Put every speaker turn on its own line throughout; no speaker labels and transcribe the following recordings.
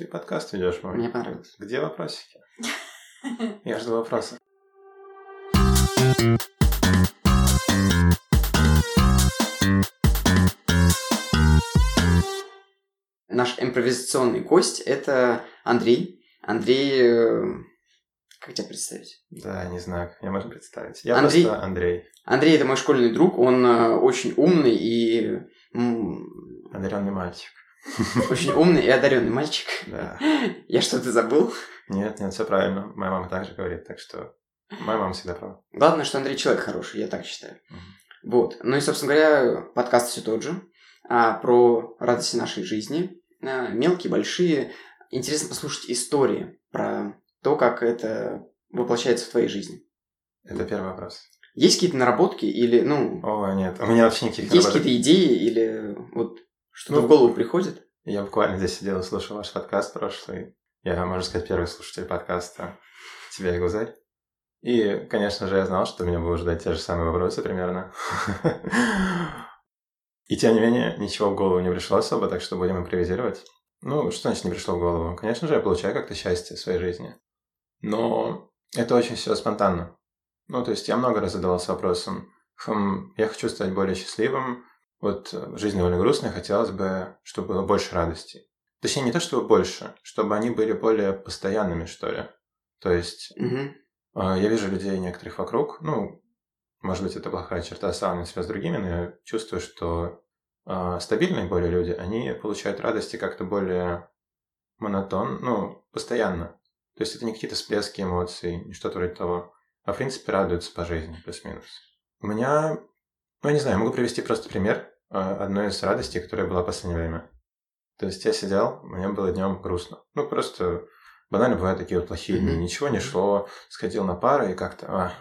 Ты подкаст ведешь мой.
Мне понравилось.
Где вопросики? Я жду вопроса.
Наш импровизационный гость – это Андрей. Андрей, э, как тебя представить?
Да, не знаю, меня можно представить. Я
Андрей-
просто Андрей.
Андрей – это мой школьный друг, он э, очень умный и
Одаренный мальчик.
Очень умный и одаренный мальчик.
Да.
Я что-то забыл.
Нет, нет, все правильно. Моя мама также говорит, так что моя мама всегда права.
Главное, что Андрей человек хороший, я так считаю.
Мгм.
Вот. Ну и, собственно говоря, подкаст все тот же. а, про радости нашей жизни. А, мелкие, большие. Интересно послушать истории про то, как это воплощается в твоей жизни.
Это первый вопрос.
Есть какие-то наработки или, ну,
О, нет, у меня вообще никаких
есть какие-то идеи или вот что-то
Ну,
в голову приходит?
Я буквально здесь сидел и слушал ваш подкаст прошлый. Я, можно сказать, первый слушатель подкаста «Тебя и Гузарь». И, конечно же, я знал, что меня будут ждать те же самые вопросы примерно. И тем не менее, ничего в голову не пришло особо, так что будем импровизировать. Ну, что значит не пришло в голову? Конечно же, я получаю как-то счастье в своей жизни. Но это очень все спонтанно. Ну, то есть я много раз задавался вопросом, хм, я хочу стать более счастливым, вот э, жизнь довольно грустная, хотелось бы, чтобы было больше радости. Точнее, не то, чтобы больше, чтобы они были более постоянными, что ли. То есть а, я вижу людей некоторых вокруг, ну, может быть, это плохая черта сравнивать себя с другими, но я чувствую, что а, стабильные более люди, они получают радости как-то более монотон, ну, постоянно. То есть это не какие-то всплески эмоций, не что-то вроде того, а в принципе радуются по жизни, плюс-минус. У меня, ну, я не знаю, я могу привести просто пример а, одной из радостей, которая была в последнее время. То есть я сидел, мне было днем грустно. Ну, просто банально бывают такие вот плохие дни. Ничего не шло, сходил на пары и как-то... а,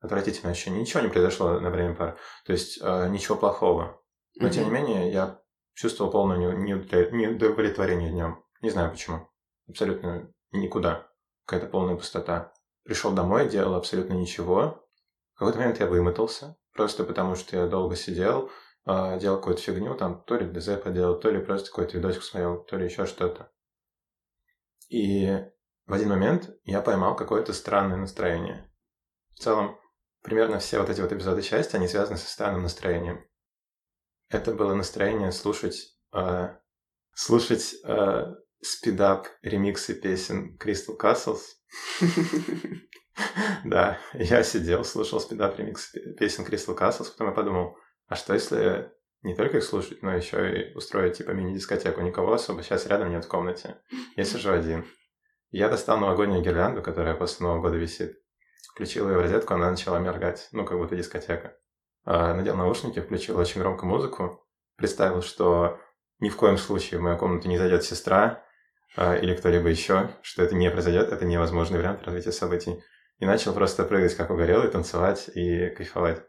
отвратительно еще. Ничего не произошло на время пар. То есть а, ничего плохого. Но, тем не менее, я чувствовал полное не- неудовлет- неудовлетворение днем. Не знаю почему. Абсолютно никуда. Какая-то полная пустота. Пришел домой, делал абсолютно ничего. В какой-то момент я вымотался. Просто потому, что я долго сидел, а, делал какую-то фигню, там то ли ДЗ поделал, то ли просто какой-то видосик смотрел, то ли еще что-то. И в один момент я поймал какое-то странное настроение. В целом, примерно все вот эти вот эпизоды счастья, они связаны со странным настроением. Это было настроение слушать, э, слушать э, спидап ремиксы песен Crystal Castles. Да, я сидел, слушал спидап ремикс песен Crystal Castles, потом я подумал, а что если не только их слушать, но еще и устроить типа мини-дискотеку? Никого особо сейчас рядом нет в комнате. Я сижу один. Я достал новогоднюю гирлянду, которая после Нового года висит. Включил ее в розетку, она начала мергать, ну, как будто дискотека. А, надел наушники, включил очень громко музыку, представил, что ни в коем случае в мою комнату не зайдет сестра а, или кто-либо еще, что это не произойдет, это невозможный вариант развития событий. И начал просто прыгать, как угорелый, танцевать и кайфовать.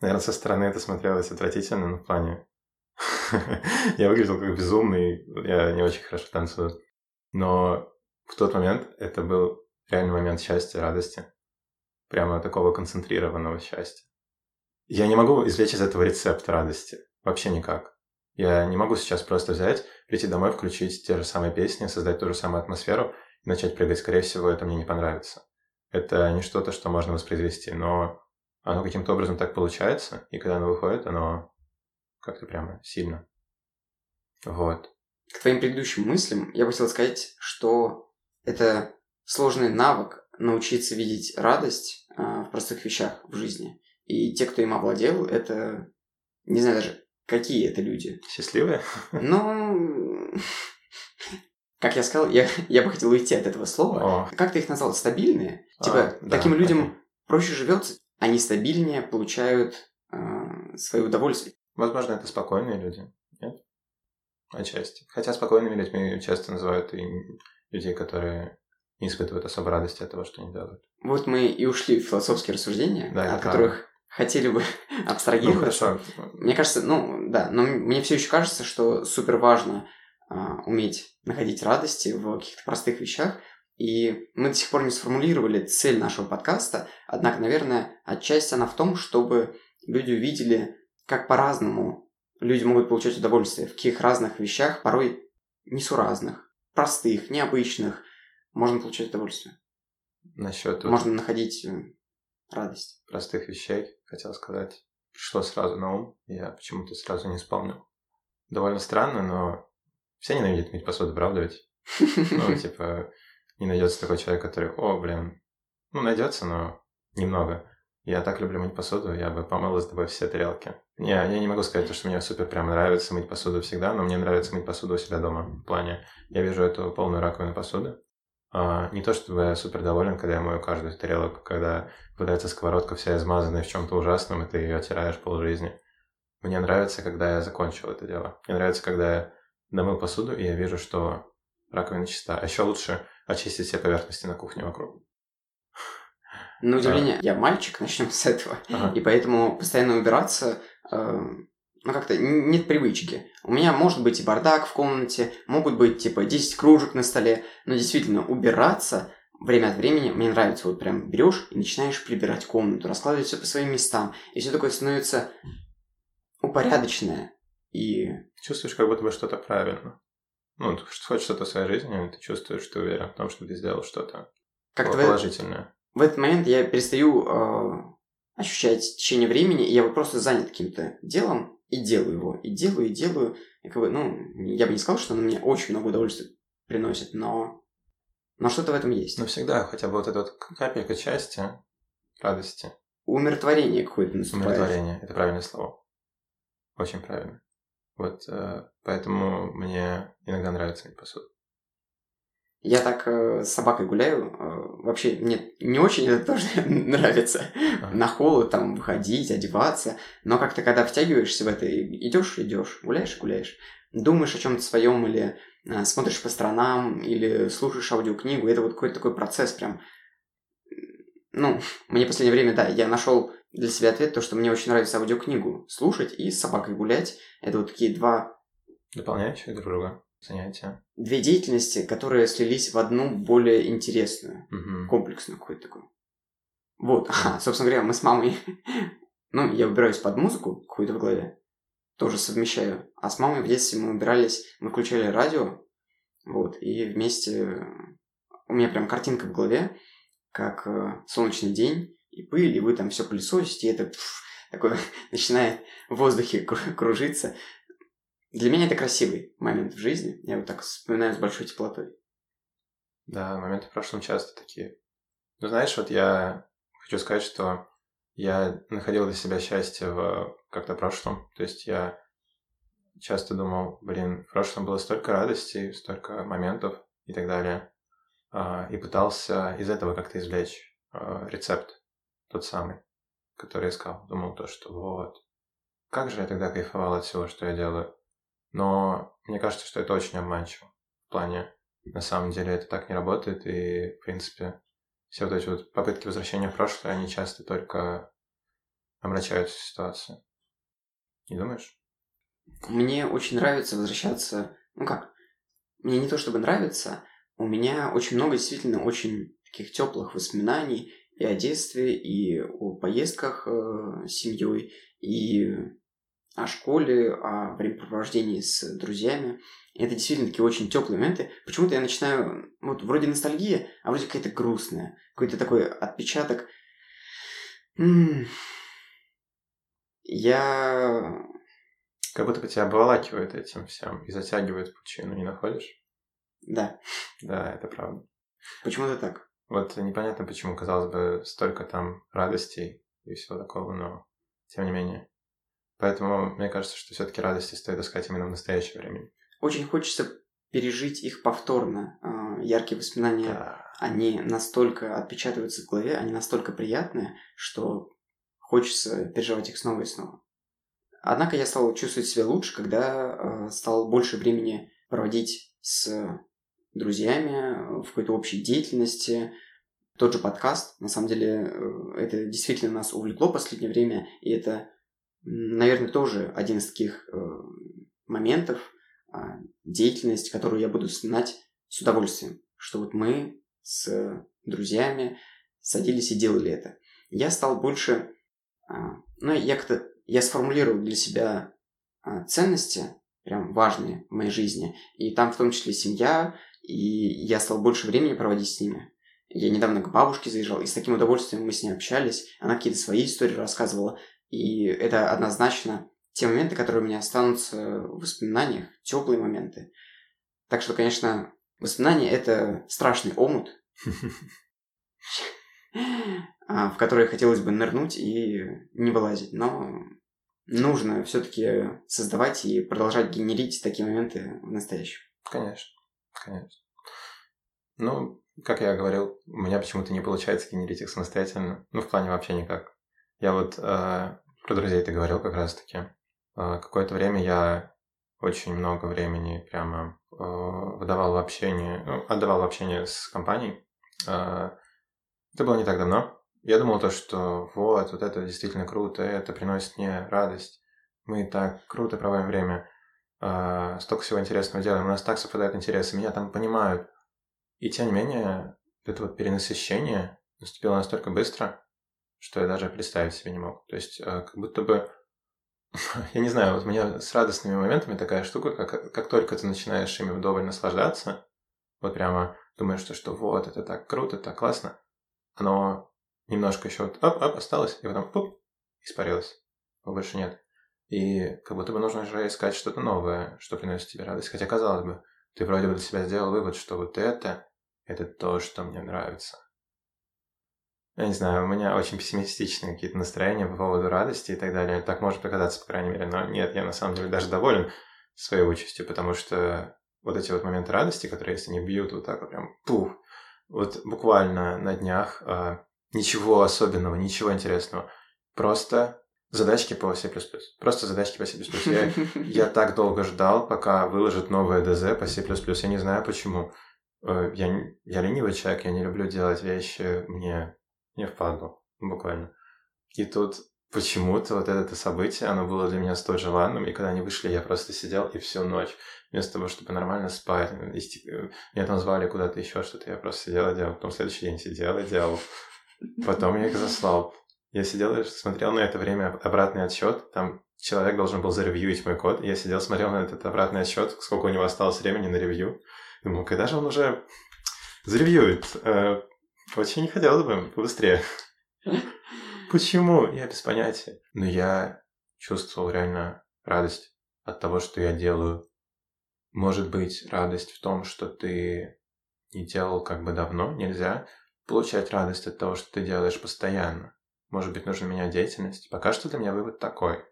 Наверное, со стороны это смотрелось отвратительно, но в плане... я выглядел как безумный, я не очень хорошо танцую. Но в тот момент это был реальный момент счастья, радости. Прямо такого концентрированного счастья. Я не могу извлечь из этого рецепт радости. Вообще никак. Я не могу сейчас просто взять, прийти домой, включить те же самые песни, создать ту же самую атмосферу и начать прыгать. Скорее всего, это мне не понравится. Это не что-то, что можно воспроизвести, но оно каким-то образом так получается, и когда оно выходит, оно как-то прямо сильно. Вот.
К твоим предыдущим мыслям я бы хотел сказать, что это сложный навык научиться видеть радость а, в простых вещах в жизни. И те, кто им овладел, это... Не знаю даже, какие это люди.
Счастливые?
Ну... Как я сказал, я, я бы хотел уйти от этого слова.
О,
Как ты их назвал? Стабильные? Типа,
А, да,
таким людям
понятно.
проще живется, они стабильнее получают э, свое удовольствие.
Возможно, это спокойные люди, нет? Отчасти. Хотя спокойными людьми часто называют и людей, которые не испытывают особой радости от того, что они делают.
Вот мы и ушли в философские рассуждения,
Да,
от которых хотели бы
Ну,
абстрагироваться.
хорошо.
Мне кажется, ну да, но мне все еще кажется, что супер важно а, уметь находить радости в каких-то простых вещах. И мы до сих пор не сформулировали цель нашего подкаста, однако, наверное, отчасти она в том, чтобы люди увидели, как по-разному люди могут получать удовольствие, в каких разных вещах, порой несуразных. простых, необычных можно получать удовольствие.
Насчет
Можно находить э, радость.
простых вещей, хотел сказать. Пришло сразу на ум, я почему-то сразу не вспомнил. Довольно странно, но все ненавидят мыть посуду, правда ведь? Ну, типа, не найдется такой человек, который, о, блин, ну, найдется, но немного. Я так люблю мыть посуду, я бы помыл с тобой все тарелки. Не, я не могу сказать, что мне супер прям нравится мыть посуду всегда, но мне нравится мыть посуду у себя дома. В плане, я вижу эту полную раковину посуды. А, не то чтобы я супер доволен, когда я мою каждую тарелку, когда попадается сковородка вся измазанная в чем-то ужасном, и ты ее оттираешь полжизни. Мне нравится, когда я закончил это дело. Мне нравится, когда я домыл посуду, и я вижу, что раковина чиста. А еще лучше очистить все поверхности на кухне вокруг.
На удивление, я мальчик, начнем с этого.
Ага.
И поэтому постоянно убираться, э, ну как-то нет привычки. У меня может быть и бардак в комнате, могут быть типа 10 кружек на столе, но действительно убираться время от времени мне нравится. Вот прям берешь и начинаешь прибирать комнату, раскладывать все по своим местам. И все такое становится упорядоченное. И
Чувствуешь, как будто бы что-то правильно. Ну, ты хочешь что-то в своей жизни, ты чувствуешь, что уверен в том, что ты сделал что-то
э-
положительное.
в этот момент я перестаю э, ощущать течение времени, и я вот просто занят каким-то делом, и делаю его, и делаю, и делаю. И как бы, ну, я бы не сказал, что оно мне очень много удовольствия приносит, но, но что-то в этом есть.
Но всегда хотя бы вот эта вот капелька счастья, радости,
Умиротворение какое-то наступает.
умиротворения. Это правильное слово. Очень правильно. Вот э, поэтому мне иногда нравится мыть посуду.
Я так э, с собакой гуляю. э, вообще, мне не очень это тоже нравится.
Ага.
На холод там выходить, одеваться. Но как-то когда втягиваешься в это, идешь, идешь, гуляешь, гуляешь. Думаешь о чем-то своем или э, смотришь по сторонам, или слушаешь аудиокнигу. Это вот какой-то такой процесс прям. Ну, мне в последнее время, да, я нашел для себя ответ, то, что мне очень нравится аудиокнигу слушать и с собакой гулять. Это вот такие два
Дополняющие друг друга занятия.
две деятельности, которые слились в одну более интересную,
Мгм.
комплексную какую-то такую. Вот, ага, собственно говоря, мы с мамой, ну, я убираюсь под музыку какую-то в голове, тоже совмещаю. А с мамой в детстве мы убирались, мы включали радио, вот, и вместе э, у меня прям картинка в голове, как э, солнечный день, и пыль, и вы там все пылесосите, и это пф, такое начинает в воздухе кру- кружиться. Для меня это красивый момент в жизни. Я вот так вспоминаю с большой теплотой.
Да, моменты в прошлом часто такие. Ну, знаешь, вот я хочу сказать, что я находил для себя счастье в как-то прошлом. То есть я часто думал, блин, в прошлом было столько радостей, столько моментов и так далее. А, И пытался из этого как-то извлечь а, рецепт, тот самый, который искал. Думал то, что вот, как же я тогда кайфовал от всего, что я делаю. Но мне кажется, что это очень обманчиво. В плане, на самом деле это так не работает, и, в принципе, все вот эти вот попытки возвращения в прошлое, они часто только омрачают ситуацию. Не думаешь?
Мне очень нравится возвращаться... Ну как? Мне не то чтобы нравится, у меня очень много действительно очень таких теплых воспоминаний и о детстве, и о поездках э, с семьей, и о школе, о времяпрепровождении с друзьями. И это действительно такие очень теплые моменты. Почему-то я начинаю, вот вроде ностальгия, а вроде какая-то грустная. Какой-то такой отпечаток. Я
Как будто бы тебя обволакивает этим всем и затягивает пучину, не находишь?
Да,
Да, это правда.
почему-то так.
Вот непонятно, почему, казалось бы, столько там радостей и всего такого, но тем не менее. Поэтому мне кажется, что все-таки радости стоит искать именно в настоящее время.
Очень хочется пережить их повторно. А, Яркие воспоминания,
Да.
они настолько отпечатываются в голове, они настолько приятные, что хочется переживать их снова и снова. Однако я стал чувствовать себя лучше, когда э, стал больше времени проводить с друзьями э, в какой-то общей деятельности. Тот же подкаст, на самом деле, э, это действительно нас увлекло в последнее время, и это, наверное, тоже один из таких э, моментов, а, деятельность, которую я буду вспоминать с удовольствием, что вот мы с друзьями садились и делали это. Я стал больше, а, ну, я как-то, я сформулировал для себя а, ценности, прям важные в моей жизни, и там в том числе семья, и я стал больше времени проводить с ними. Я недавно к бабушке заезжал, и с таким удовольствием мы с ней общались. Она какие-то свои истории рассказывала. И это однозначно те моменты, которые у меня останутся в воспоминаниях, теплые моменты. Так что, конечно, воспоминания – это страшный омут, а, в который хотелось бы нырнуть и не вылазить. Но нужно все-таки создавать и продолжать генерить такие моменты в настоящем.
Конечно, конечно. Ну, как я говорил, у меня почему-то не получается генерить их самостоятельно. Ну, в плане вообще никак. Я вот э, про друзей ты говорил как раз-таки. Э, какое-то время я очень много времени прямо э, выдавал в общение, ну, отдавал в общение с компанией. Э, это было не так давно. Я думал то, что вот, вот это действительно круто, это приносит мне радость. Мы так круто проводим время, э, столько всего интересного делаем, у нас так совпадают интересы, меня там понимают. И тем не менее, это вот перенасыщение наступило настолько быстро, что я даже представить себе не мог. То есть, э, как будто бы, я не знаю, вот у меня с радостными моментами такая штука, как, как только ты начинаешь ими вдоволь наслаждаться, вот прямо думаешь, что, что вот, это так круто, так классно, оно немножко еще вот оп, оп, осталось, и потом пуп, испарилось. Его больше нет. И как будто бы нужно же искать что-то новое, что приносит тебе радость. Хотя, казалось бы, ты вроде бы для себя сделал вывод, что вот это, это то, что мне нравится. Я не знаю, у меня очень пессимистичные какие-то настроения по поводу радости и так далее. Так может показаться, по крайней мере. Но нет, я на самом деле даже доволен своей участью, потому что вот эти вот моменты радости, которые, если не бьют вот так вот прям пух, вот буквально на днях э, ничего особенного, ничего интересного. Просто задачки по C++. Просто задачки по C++. Я, я так долго ждал, пока выложат новое ДЗ по C++. Я не знаю почему. Э, я, я ленивый человек, я не люблю делать вещи мне не впадло, буквально. И тут почему-то вот это событие, оно было для меня столь желанным, и когда они вышли, я просто сидел и всю ночь, вместо того, чтобы нормально спать, меня там звали куда-то еще что-то, я просто сидел и делал, потом следующий день сидел и делал, потом я их заслал. Я сидел и смотрел на это время обратный отсчет, там человек должен был заревьюить мой код, я сидел, смотрел на этот обратный отсчет, сколько у него осталось времени на ревью, думал, когда же он уже заревьюет, э, очень не хотелось бы побыстрее. Почему? Я без понятия. Но я чувствовал реально радость от того, что я делаю. Может быть, радость в том, что ты не делал как бы давно, нельзя получать радость от того, что ты делаешь постоянно. Может быть, нужно менять деятельность. Пока что для меня вывод такой.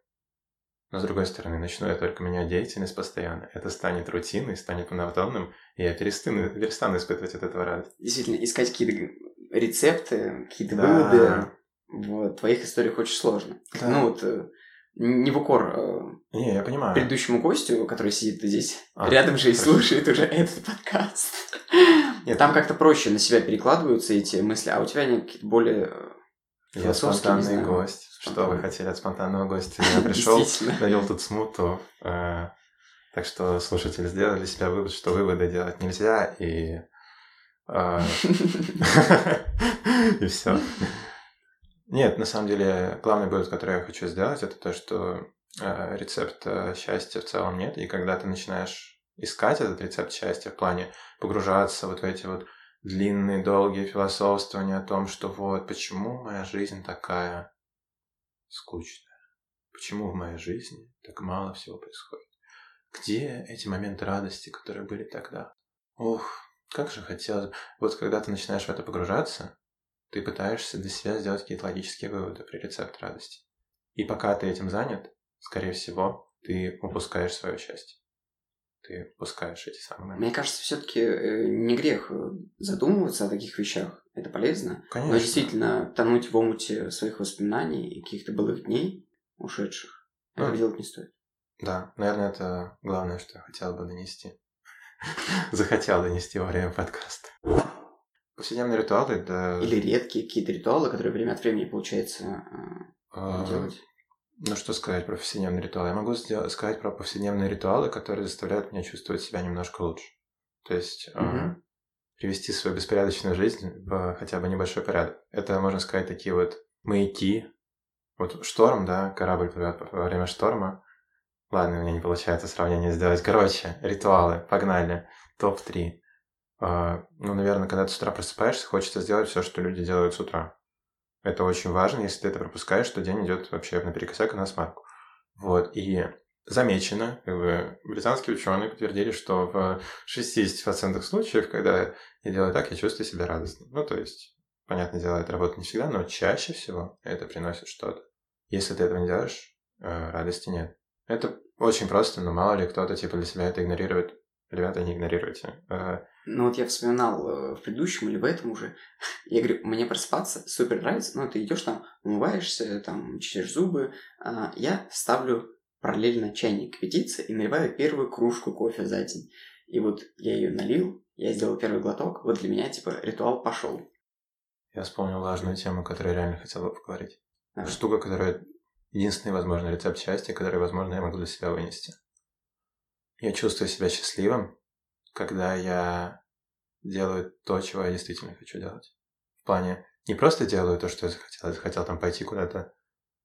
Но с другой стороны, начну я только менять деятельность постоянно. Это станет рутиной, станет монотонным, и я перестану, перестану испытывать от этого радость.
Действительно, искать какие-то рецепты, какие-то да. выводы в твоих историях очень сложно. Да. Ну вот, э, не в укор э,
не, я понимаю.
предыдущему гостю, который сидит здесь а, рядом же и слушает уже этот подкаст. Нет, Там как-то проще на себя перекладываются эти мысли, а у тебя они какие-то более
э, я спонтанный гость. Что вы хотели от спонтанного гостя? Я пришел, навел тут смуту. Так что, слушатели, сделали себя вывод, что выводы делать нельзя, и а, и все. Нет, на самом деле, главный вывод, который я хочу сделать, это то, что э, рецепта счастья в целом нет. И когда ты начинаешь искать этот рецепт счастья в плане погружаться вот в эти вот длинные, долгие философствования о том, что вот почему моя жизнь такая скучная, почему в моей жизни так мало всего происходит, где эти моменты радости, которые были тогда. Ух, как же хотелось... Вот когда ты начинаешь в это погружаться, ты пытаешься для себя сделать какие-то логические выводы при рецепт радости. И пока ты этим занят, скорее всего, ты упускаешь свое счастье. Ты упускаешь эти самые моменты.
Мне кажется, все-таки э, не грех э, задумываться о таких вещах. Это полезно.
Конечно.
Но действительно, тонуть в омуте своих воспоминаний и каких-то былых дней ушедших, mm. этого делать не стоит.
Да, наверное, это главное, что я хотел бы донести. захотел донести во время подкаста. Повседневные ритуалы, да...
Или редкие какие-то ритуалы, которые время от времени получается э, делать.
Ну, что сказать про повседневные ритуалы? Я могу сказать про повседневные ритуалы, которые заставляют меня чувствовать себя немножко лучше. То есть угу. э, привести свою беспорядочную жизнь в хотя бы небольшой порядок. Это, можно сказать, такие вот маяки. Вот шторм, да, корабль плывет во время шторма. Ладно, у меня не получается сравнение сделать. Короче, ритуалы, погнали. Топ-3. А, ну, наверное, когда ты с утра просыпаешься, хочется сделать все, что люди делают с утра. Это очень важно. Если ты это пропускаешь, то день идет вообще наперекосяк и на смарку. Вот. И замечено, как бы британские ученые подтвердили, что в 60% случаев, когда я делаю так, я чувствую себя радостно. Ну, то есть, понятное дело, это работает не всегда, но чаще всего это приносит что-то. Если ты этого не делаешь, э, радости нет. Это очень просто, но мало ли кто-то типа для себя это игнорирует. Ребята, не игнорируйте. Э,
ну вот я вспоминал э, в предыдущем или в этом уже. Я говорю, мне просыпаться супер нравится. Ну, ты идешь там, умываешься, там, чистишь зубы. А я ставлю параллельно чайник кипятиться и наливаю первую кружку кофе за день. И вот я ее налил, я сделал первый глоток, вот для меня, типа, ритуал пошел.
Я вспомнил важную тему, которую я реально хотел бы поговорить. Ага. Штука, которая единственный возможный рецепт счастья, который, возможно, я могу для себя вынести. Я чувствую себя счастливым, когда я делаю то, чего я действительно хочу делать. В плане, не просто делаю то, что я захотел, я захотел там пойти куда-то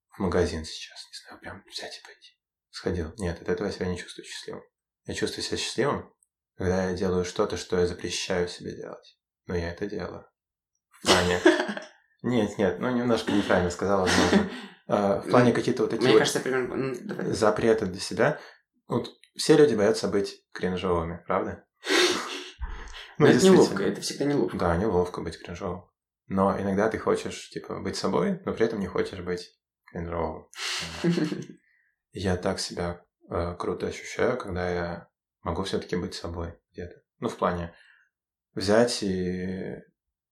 в магазин сейчас, не знаю, прям взять и пойти сходил. Нет, от этого я себя не чувствую счастливым. Я чувствую себя счастливым, когда я делаю что-то, что я запрещаю себе делать. Но я это делаю. В плане... Нет, нет, ну немножко неправильно сказал, возможно. А, в плане какие-то вот такие
Мне вот кажется, примерно...
Ну, запреты для себя. Вот все люди боятся быть кринжовыми, правда?
Ну, это неловко, это всегда неловко.
Да, неловко быть кринжовым. Но иногда ты хочешь, типа, быть собой, но при этом не хочешь быть кринжовым. я так себя э, круто ощущаю, когда я могу все-таки быть собой где-то. Ну, в плане взять и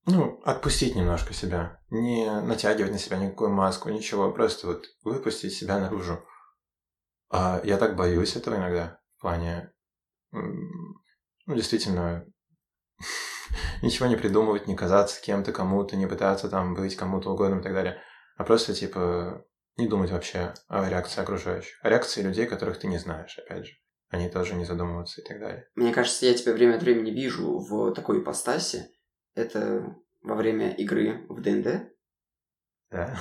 ну, отпустить немножко себя. Не натягивать на себя никакую маску, ничего. Просто вот выпустить себя наружу. А я так боюсь этого иногда. В плане, ну, действительно, ничего не придумывать, не казаться кем-то, кому-то, не пытаться там быть кому-то угодным и так далее. А просто, типа, не думать вообще о реакции окружающих, о реакции людей, которых ты не знаешь, опять же. Они тоже не задумываются и так далее.
Мне кажется, я тебя время от времени вижу в такой ипостаси. Это во время игры в ДНД.
Да.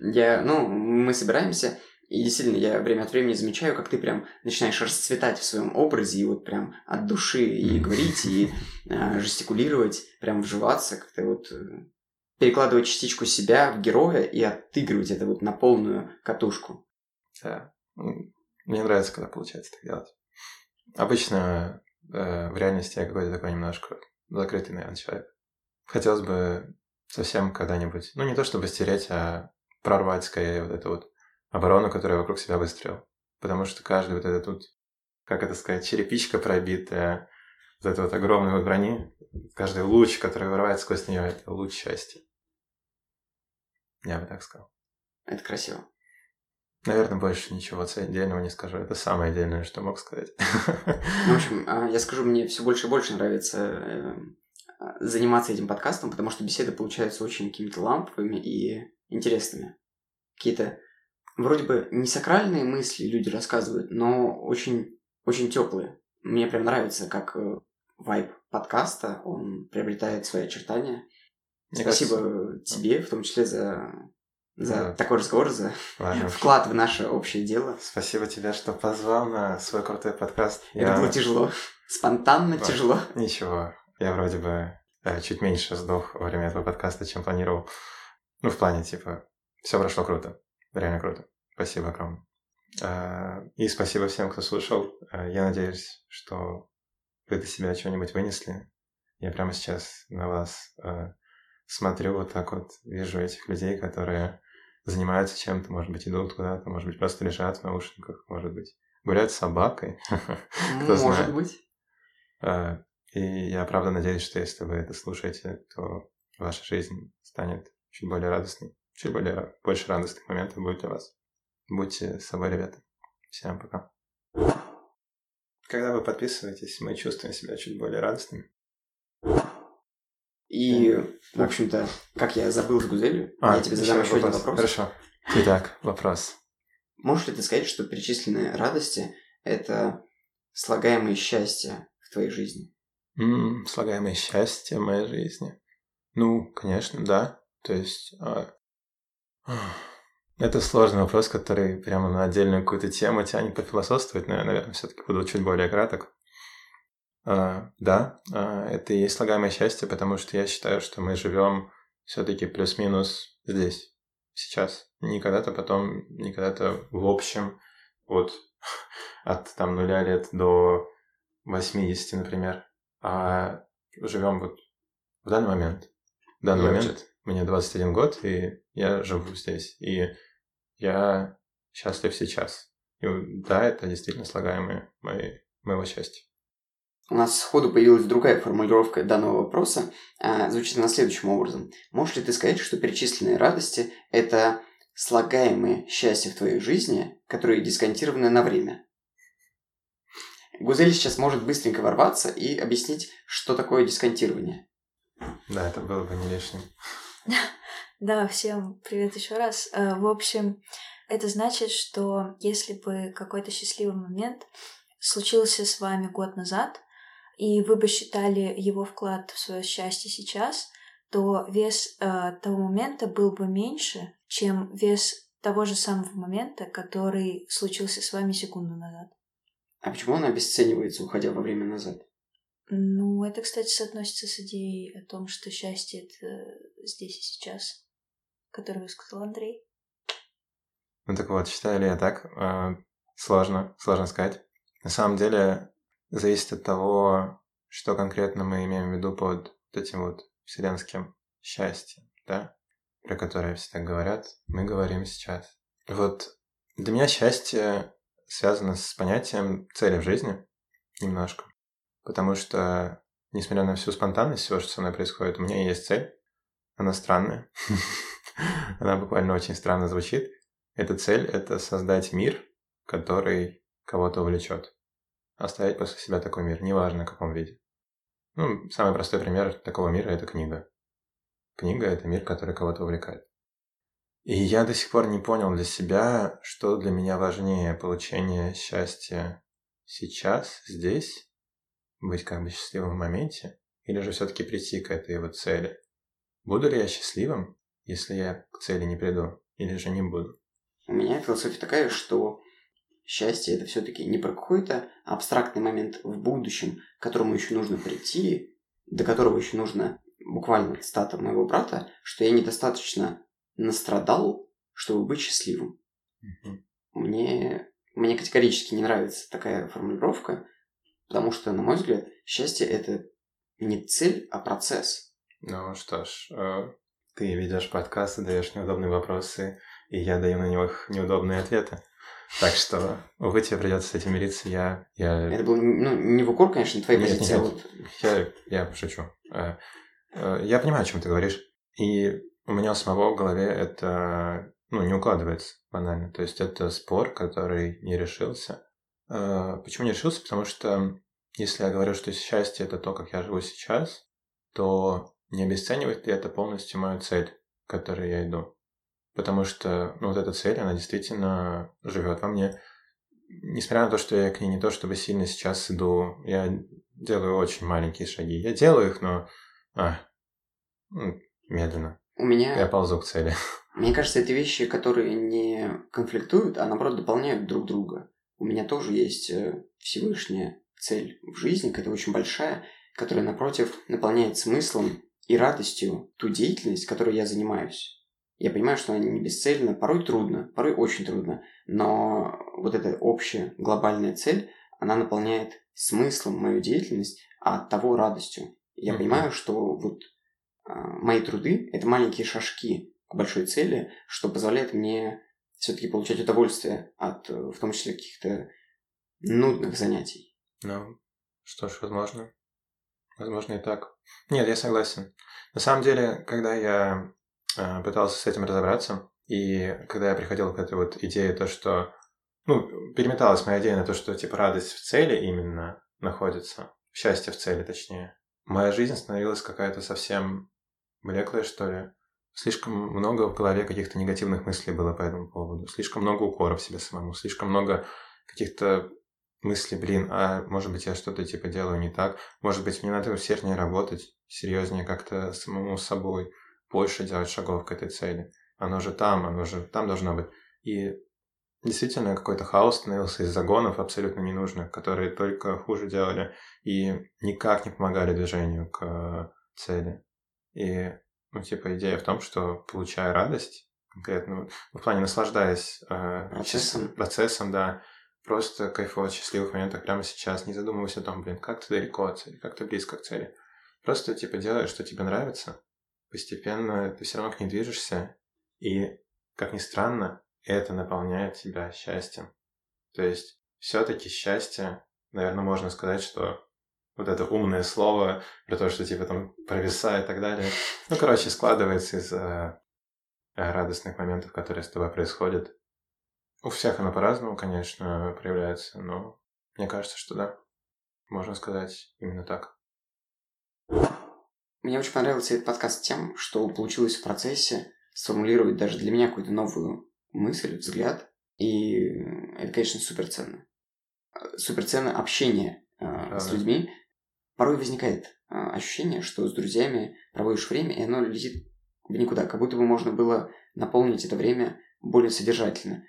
Я, ну, мы собираемся, и действительно, я время от времени замечаю, как ты прям начинаешь расцветать в своем образе, и вот прям от души и говорить, и э, жестикулировать, прям вживаться, как-то вот э, перекладывать частичку себя в героя и отыгрывать это вот на полную катушку.
Да. Мне нравится, когда получается так делать. Обычно э, в реальности я какой-то такой немножко закрытый, наверное, человек. Хотелось бы совсем когда-нибудь, ну не то чтобы стереть, а прорвать скорее вот эту вот оборону, которая вокруг себя выстроил. Потому что каждый вот этот тут, как это сказать, черепичка пробитая, вот эта вот огромная вот брони, каждый луч, который вырывается сквозь нее, это луч счастья. Я бы так сказал.
Это красиво.
Наверное, больше ничего отдельного не скажу. Это самое отдельное, что мог сказать.
Ну, в общем, а, я скажу, мне все больше и больше нравится э, заниматься этим подкастом, потому что беседы получаются очень какими-то ламповыми и интересными. Какие-то вроде бы не сакральные мысли люди рассказывают, но очень, очень теплые. Мне прям нравится, как э, вайб подкаста, он приобретает свои очертания. Мне Спасибо кажется... тебе, в том числе за, за да. такой разговор, за Ладно. вклад в наше общее дело.
Спасибо тебе, что позвал на свой крутой подкаст.
Это Я... было тяжело. Спонтанно вот. тяжело.
Ничего. Я вроде бы э, чуть меньше сдох во время этого подкаста, чем планировал. Ну, в плане, типа, все прошло круто. Реально круто. Спасибо огромное. Э, и спасибо всем, кто слушал. Э, я надеюсь, что вы для себя что-нибудь вынесли. Я прямо сейчас на вас смотрю вот так вот, вижу этих людей, которые занимаются чем-то, может быть, идут куда-то, может быть, просто лежат в наушниках, может быть, гуляют с собакой,
кто знает. Может быть.
А, и я правда надеюсь, что если вы это слушаете, то ваша жизнь станет чуть более радостной, чуть более больше радостных моментов будет для вас. Будьте собой, ребята. Всем пока. Когда вы подписываетесь, мы чувствуем себя чуть более радостными.
И, в общем-то, как я забыл с Гузелью, а, я тебе задам еще, один вопрос.
Хорошо. Итак, вопрос.
Можешь ли ты сказать, что перечисленные радости – это слагаемые счастья в твоей жизни?
Mm, слагаемые счастья в моей жизни? Ну, конечно, да. То есть, а... это сложный вопрос, который прямо на отдельную какую-то тему тянет пофилософствовать, но я, наверное, все-таки буду чуть более краток. А, да, а, это и есть слагаемое счастье, потому что я считаю, что мы живем все-таки плюс-минус здесь, сейчас. Не когда-то потом, не когда-то в общем, вот от там нуля лет до 80, например, а живем вот в данный момент. В данный Значит. момент мне 21 год, и я живу здесь. И я счастлив сейчас. И да, это действительно слагаемое моей, моего счастья.
У нас сходу появилась другая формулировка данного вопроса. А, звучит она следующим образом. Можешь ли ты сказать, что перечисленные радости – это слагаемые счастья в твоей жизни, которые дисконтированы на время? Гузель сейчас может быстренько ворваться и объяснить, что такое дисконтирование.
Да, это было бы не лишним.
Да, всем привет еще раз. Э, в общем, это значит, что если бы какой-то счастливый момент случился с вами год назад, и вы бы считали его вклад в свое счастье сейчас, то вес э, того момента был бы меньше, чем вес того же самого момента, который случился с вами секунду назад.
А почему он обесценивается, уходя во время назад?
Ну, это, кстати, соотносится с идеей о том, что счастье это здесь и сейчас, которую высказал Андрей.
Ну так вот, считаю ли я так? Э, сложно, сложно сказать. На самом деле, зависит от того, что конкретно мы имеем в виду под вот этим вот вселенским счастьем, да, про которое все так говорят, мы говорим сейчас. Вот для меня счастье связано с понятием цели в жизни немножко. Потому что, несмотря на всю спонтанность всего, что со мной происходит, у меня есть цель. Она странная. Она буквально очень странно звучит. Эта цель — это создать мир, который кого-то увлечет. Оставить после себя такой мир, неважно в каком виде. Ну, самый простой пример такого мира — это книга. Книга — это мир, который кого-то увлекает. И я до сих пор не понял для себя, что для меня важнее получение счастья сейчас, здесь, быть как бы счастливым в моменте, или же все-таки прийти к этой вот цели. Буду ли я счастливым, если я к цели не приду, или же не буду?
У меня философия такая, что счастье это все-таки не про какой-то абстрактный момент в будущем, к которому еще нужно прийти, до которого еще нужно буквально цитата моего брата, что я недостаточно настрадал, чтобы быть счастливым. Mm-hmm. Мне, мне категорически не нравится такая формулировка, потому что, на мой взгляд, счастье это не цель, а процесс.
Ну что ж, э, ты ведешь подкаст, даешь неудобные вопросы, и я даю на них неудобные ответы. Так что, увы, тебе придется с этим мириться. Я, я...
Это был, ну, не в укор, конечно, твоя нет, позиция. Нет,
вот... я, я пошучу. Э, э, я понимаю, о чем ты говоришь. И у меня самого в голове это ну, не укладывается банально. То есть это спор, который не решился. Э, почему не решился? Потому что если я говорю, что счастье это то, как я живу сейчас, то не обесценивает ли это полностью мою цель, к которой я иду? потому что ну, вот эта цель, она действительно живет во мне. Несмотря на то, что я к ней не то чтобы сильно сейчас иду, я делаю очень маленькие шаги. Я делаю их, но а, ну, медленно.
У меня...
Я ползу к цели.
Мне кажется, это вещи, которые не конфликтуют, а наоборот дополняют друг друга. У меня тоже есть э, Всевышняя цель в жизни, которая очень большая, которая, напротив, наполняет смыслом и радостью ту деятельность, которой я занимаюсь. Я понимаю, что они не бесцельны, порой трудно, порой очень трудно, но вот эта общая глобальная цель, она наполняет смыслом мою деятельность, а от того радостью. Я mm-hmm. понимаю, что вот э, мои труды – это маленькие шажки к большой цели, что позволяет мне все-таки получать удовольствие от, э, в том числе, каких-то нудных занятий.
Ну, что ж, возможно. Возможно и так. Нет, я согласен. На самом деле, когда я Э, пытался с этим разобраться. И когда я приходил к этой вот идее, то, что... Ну, переметалась моя идея на то, что, типа, радость в цели именно находится. Счастье в цели, точнее. Моя жизнь становилась какая-то совсем блеклая, что ли. Слишком много в голове каких-то негативных мыслей было по этому поводу. Слишком много укоров себе самому. Слишком много каких-то мыслей, блин, а может быть я что-то типа делаю не так. Может быть мне надо усерднее работать, серьезнее как-то самому собой больше делать шагов к этой цели. Оно же там, оно же там должно быть. И действительно какой-то хаос становился из загонов абсолютно ненужных, которые только хуже делали и никак не помогали движению к цели. И, ну, типа, идея в том, что получая радость, конкретно, в плане наслаждаясь э,
процессом.
процессом, да, просто кайфовать в счастливых моментах прямо сейчас, не задумываясь о том, блин, как ты далеко от цели, как ты близко к цели. Просто, типа, делаешь, что тебе нравится, постепенно ты все равно к ней движешься, и, как ни странно, это наполняет тебя счастьем. То есть, все-таки счастье, наверное, можно сказать, что вот это умное слово про то, что типа там провисает и так далее. Ну, короче, складывается из э, радостных моментов, которые с тобой происходят. У всех оно по-разному, конечно, проявляется, но мне кажется, что да, можно сказать именно так.
Мне очень понравился этот подкаст тем, что получилось в процессе сформулировать даже для меня какую-то новую мысль, взгляд. И это, конечно, супер ценно. Супер ценно общение э, а, с людьми. Порой возникает э, ощущение, что с друзьями проводишь время, и оно летит в никуда. Как будто бы можно было наполнить это время более содержательно.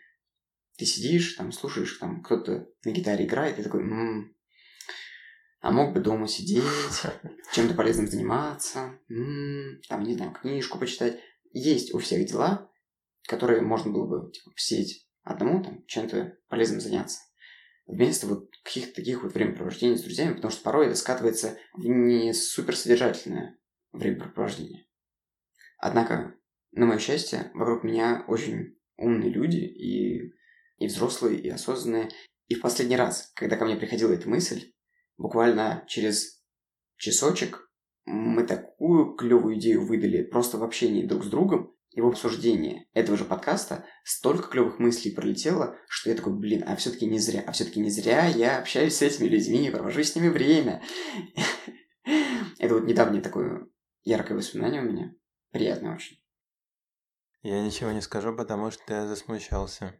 Ты сидишь, там, слушаешь, там, кто-то на гитаре играет, и такой, м-м, а мог бы дома сидеть, чем-то полезным заниматься, м-м, там, не знаю, книжку почитать. Есть у всех дела, которые можно было бы типа, посидеть одному, там, чем-то полезным заняться. Вместо вот каких-то таких вот времяпровождений с друзьями, потому что порой это скатывается в не суперсодержательное времяпрепровождение. Однако, на мое счастье, вокруг меня очень умные люди и, и взрослые, и осознанные. И в последний раз, когда ко мне приходила эта мысль, буквально через часочек мы такую клевую идею выдали просто в общении друг с другом и в обсуждении этого же подкаста столько клевых мыслей пролетело, что я такой, блин, а все-таки не зря, а все-таки не зря я общаюсь с этими людьми, провожу с ними время. Это вот недавнее такое яркое воспоминание у меня. Приятно очень.
Я ничего не скажу, потому что я засмущался.